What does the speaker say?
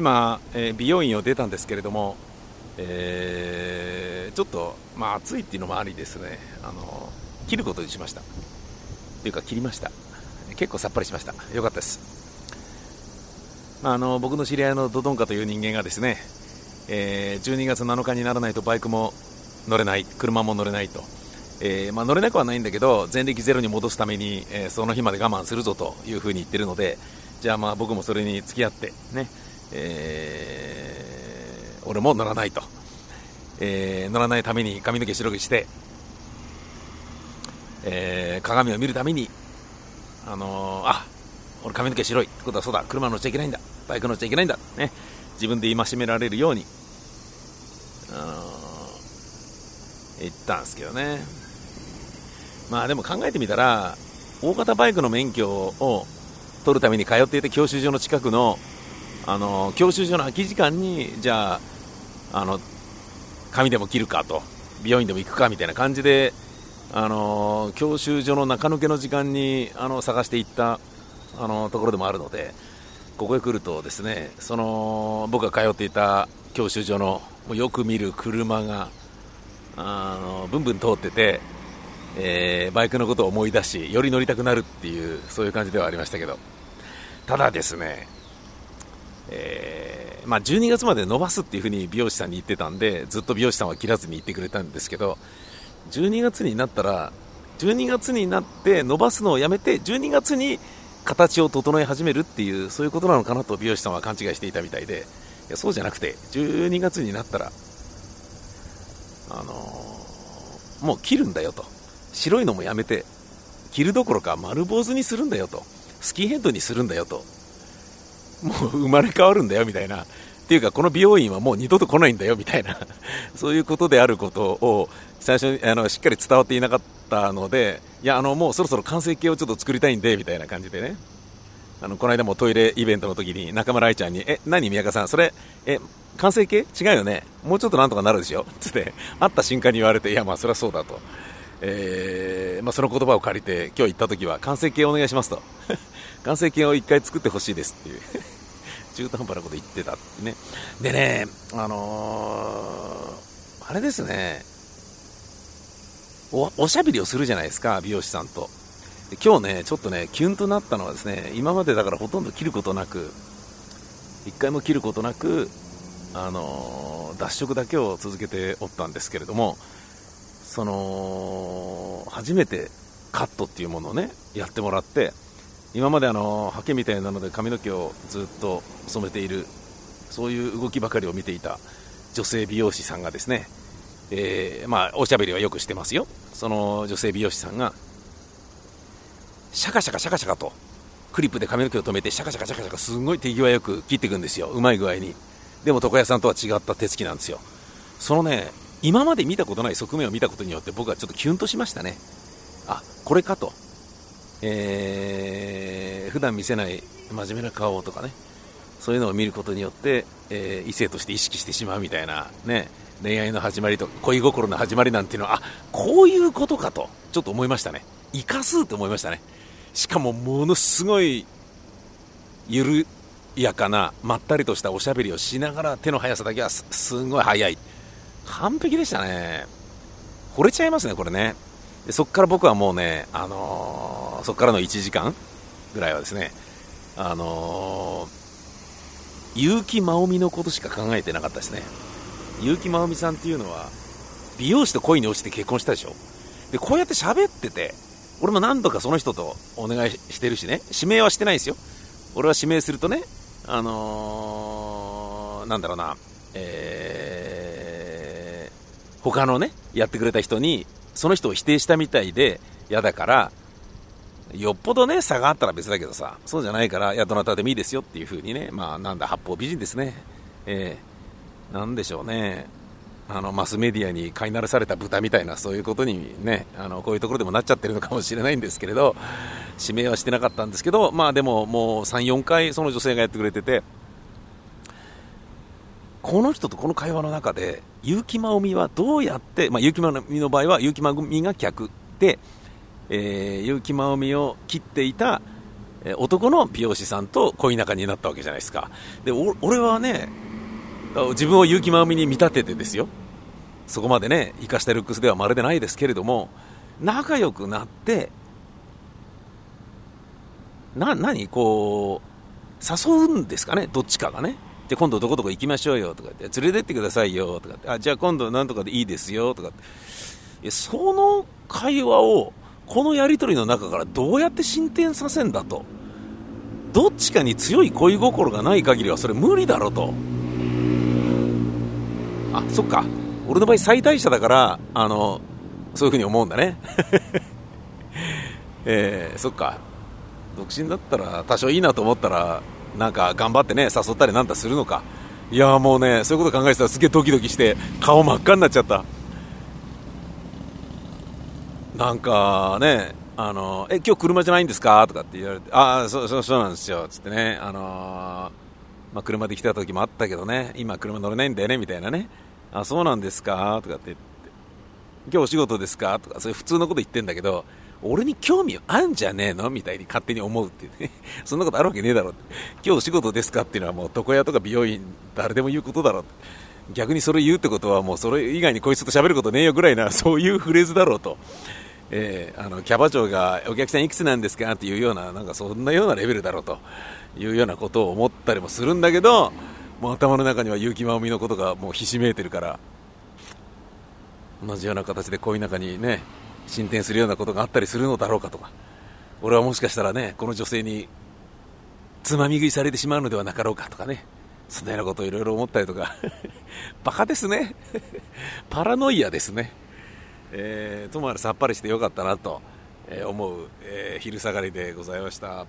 今、えー美容院を出たんですけれども、えーちょっと、まあ、暑いっていうのもありですね。あの切ることにしました。っていうか切りました。結構さっぱりしました。よかったです、まあ、あの僕の知り合いのドドンカという人間がですね、えー12月7日にならないとバイクも乗れない。車も乗れないと、えーまあ、乗れなくはないんだけど前歴ゼロに戻すために、えーその日まで我慢するぞというふうに言ってるのでじゃあまあ僕もそれに付き合ってね、えー俺も乗らないと、えー乗らないために髪の毛白くして、えー鏡を見るためにあのーあ俺髪の毛白い。ってことはそうだ。車乗っちゃいけないんだ。バイク乗っちゃいけないんだ。ね。自分で戒められるように。あのー言ったんですけどね。まあでも考えてみたら大型バイクの免許を取るために通っていた教習所の近くのあの教習所の空き時間にじゃああの髪でも切るかと美容院でも行くかみたいな感じであの教習所の中抜けの時間にあの探していったあのところでもあるのでここへ来るとですねその僕が通っていた教習所のよく見る車があのブンブン通ってて、えーバイクのことを思い出しより乗りたくなるっていうそういう感じではありましたけど。ただですねえーまあ、12月まで伸ばすっていうふうに美容師さんに言ってたんでずっと美容師さんは切らずに言ってくれたんですけど12月になったら12月になって伸ばすのをやめて12月に形を整え始めるっていうそういうことなのかなと美容師さんは勘違いしていたみたいでいやそうじゃなくて12月になったら、あのーもう切るんだよと。白いのもやめて切るどころか丸坊主にするんだよと。スキンヘッドにするんだよと。もう生まれ変わるんだよみたいな、っていうか、この美容院はもう二度と来ないんだよみたいな、そういうことであることを最初にあのしっかり伝わっていなかったので、いや、あのもうそろそろ完成形をちょっと作りたいんでみたいな感じでね、あのこの間もトイレイベントの時に中村愛ちゃんに、え、何、宮川さん、それ、え、完成形？違うよね、もうちょっとなんとかなるでしょ？つって、会った瞬間に言われて、いや、まあ、それはそうだと。えーまあ、その言葉を借りて今日行った時は完成形お願いしますと。完成形を1回作ってほしいですっていう。中途半端なこと言ってたってね。でねあのーあれですね。おおしゃべりをするじゃないですか美容師さんと。今日ねちょっとねキュンとなったのはですね今までだからほとんど切ることなく1回も切ることなくあのー脱色だけを続けておったんですけれどもその初めてカットっていうものをねやってもらって今まであのハケみたいなので髪の毛をずっと染めているそういう動きばかりを見ていた女性美容師さんがですね、えーまあ、おしゃべりはよくしてますよ。その女性美容師さんがシャカシャカシャカシャカとクリップで髪の毛を留めてシャカシャカシャカシャカすごい手際よく切っていくんですよ。うまい具合に。でも床屋さんとは違った手つきなんですよ。そのね今まで見たことない側面を見たことによって僕はちょっとキュンとしましたね。あこれかと。えー普段見せない真面目な顔とかね。そういうのを見ることによって、えー異性として意識してしまうみたいなね。恋愛の始まりと恋心の始まりなんていうのはあこういうことかとちょっと思いましたね。生かすと思いましたね。しかもものすごい緩やかなまったりとしたおしゃべりをしながら手の速さだけはすすごい速い。完璧でしたね。惚れちゃいますねこれね。そこから僕はもうね、あのーそこからの1時間ぐらいはですね、あのー結城まおみのことしか考えてなかったですね。結城まおみさんっていうのは美容師と恋に落ちて結婚したでしょ。でこうやって喋ってて俺も何度かその人とお願いしてるしね。指名はしてないですよ。俺は指名するとねあのーなんだろうなえー他のねやってくれた人にその人を否定したみたいで嫌だからよっぽどね差があったら別だけどさそうじゃないからいやどなたでもいいですよっていう風にねまあなんだ八方美人ですね。えーなんでしょうね。あのマスメディアに飼いならされた豚みたいなそういうことにねあのこういうところでもなっちゃってるのかもしれないんですけれど指名はしてなかったんですけどまあでももう34回その女性がやってくれててこの人とこの会話の中で結城まおみはどうやって、まあ、結城まおみの場合は結城まおみが客で、えー、結城まおみを切っていた男の美容師さんと恋仲になったわけじゃないですか。で、俺はね、自分を結城まおみに見立ててですよ。そこまでね、生かしたルックスではまるでないですけれども、仲良くなって、な、何？こう、誘うんですかね、どっちかがね。で、今度どこどこ行きましょうよとかって、連れてってくださいよとかって、あ、じゃあ今度なんとかでいいですよとかって。その会話を、このやり取りの中からどうやって進展させんだと。どっちかに強い恋心がない限りはそれ無理だろと。あ、そっか。俺の場合最大者だから、あの、そういうふうに思うんだね。えー、そっか。独身だったら多少いいなと思ったら、なんか頑張ってね、誘ったりなんだするのか。いやもうね、そういうこと考えてたらすげえドキドキして、顔真っ赤になっちゃった。なんかね、あの、え、今日車じゃないんですか？とかって言われて、ああ、そうそうそうなんですよ、つってね、あのー、まあ、車で来てた時もあったけどね、今車乗れないんだよね、みたいなね。あ、そうなんですか？とかって言って、今日お仕事ですか？とか、そういう普通のこと言ってんだけど、俺に興味あんじゃねえのみたいに勝手に思うってね。そんなことあるわけねえだろ。今日お仕事ですかっていうのはもう床屋とか美容院、誰でも言うことだろ。逆にそれ言うってことはもうそれ以外にこいつと喋ることねえよぐらいな、そういうフレーズだろうと。えー、あのキャバ嬢がお客さんいくつなんですかっていうような、なんかそんなようなレベルだろうというようなことを思ったりもするんだけど、もう頭の中には結城まおみのことがもうひしめいてるから同じような形で恋仲にね進展するようなことがあったりするのだろうかとか。俺はもしかしたらねこの女性につまみ食いされてしまうのではなかろうかとかね。そんなようなことをいろいろ思ったりとか。バカですね。パラノイアですね、えー、ともあれさっぱりしてよかったなと思う、えー、昼下がりでございました。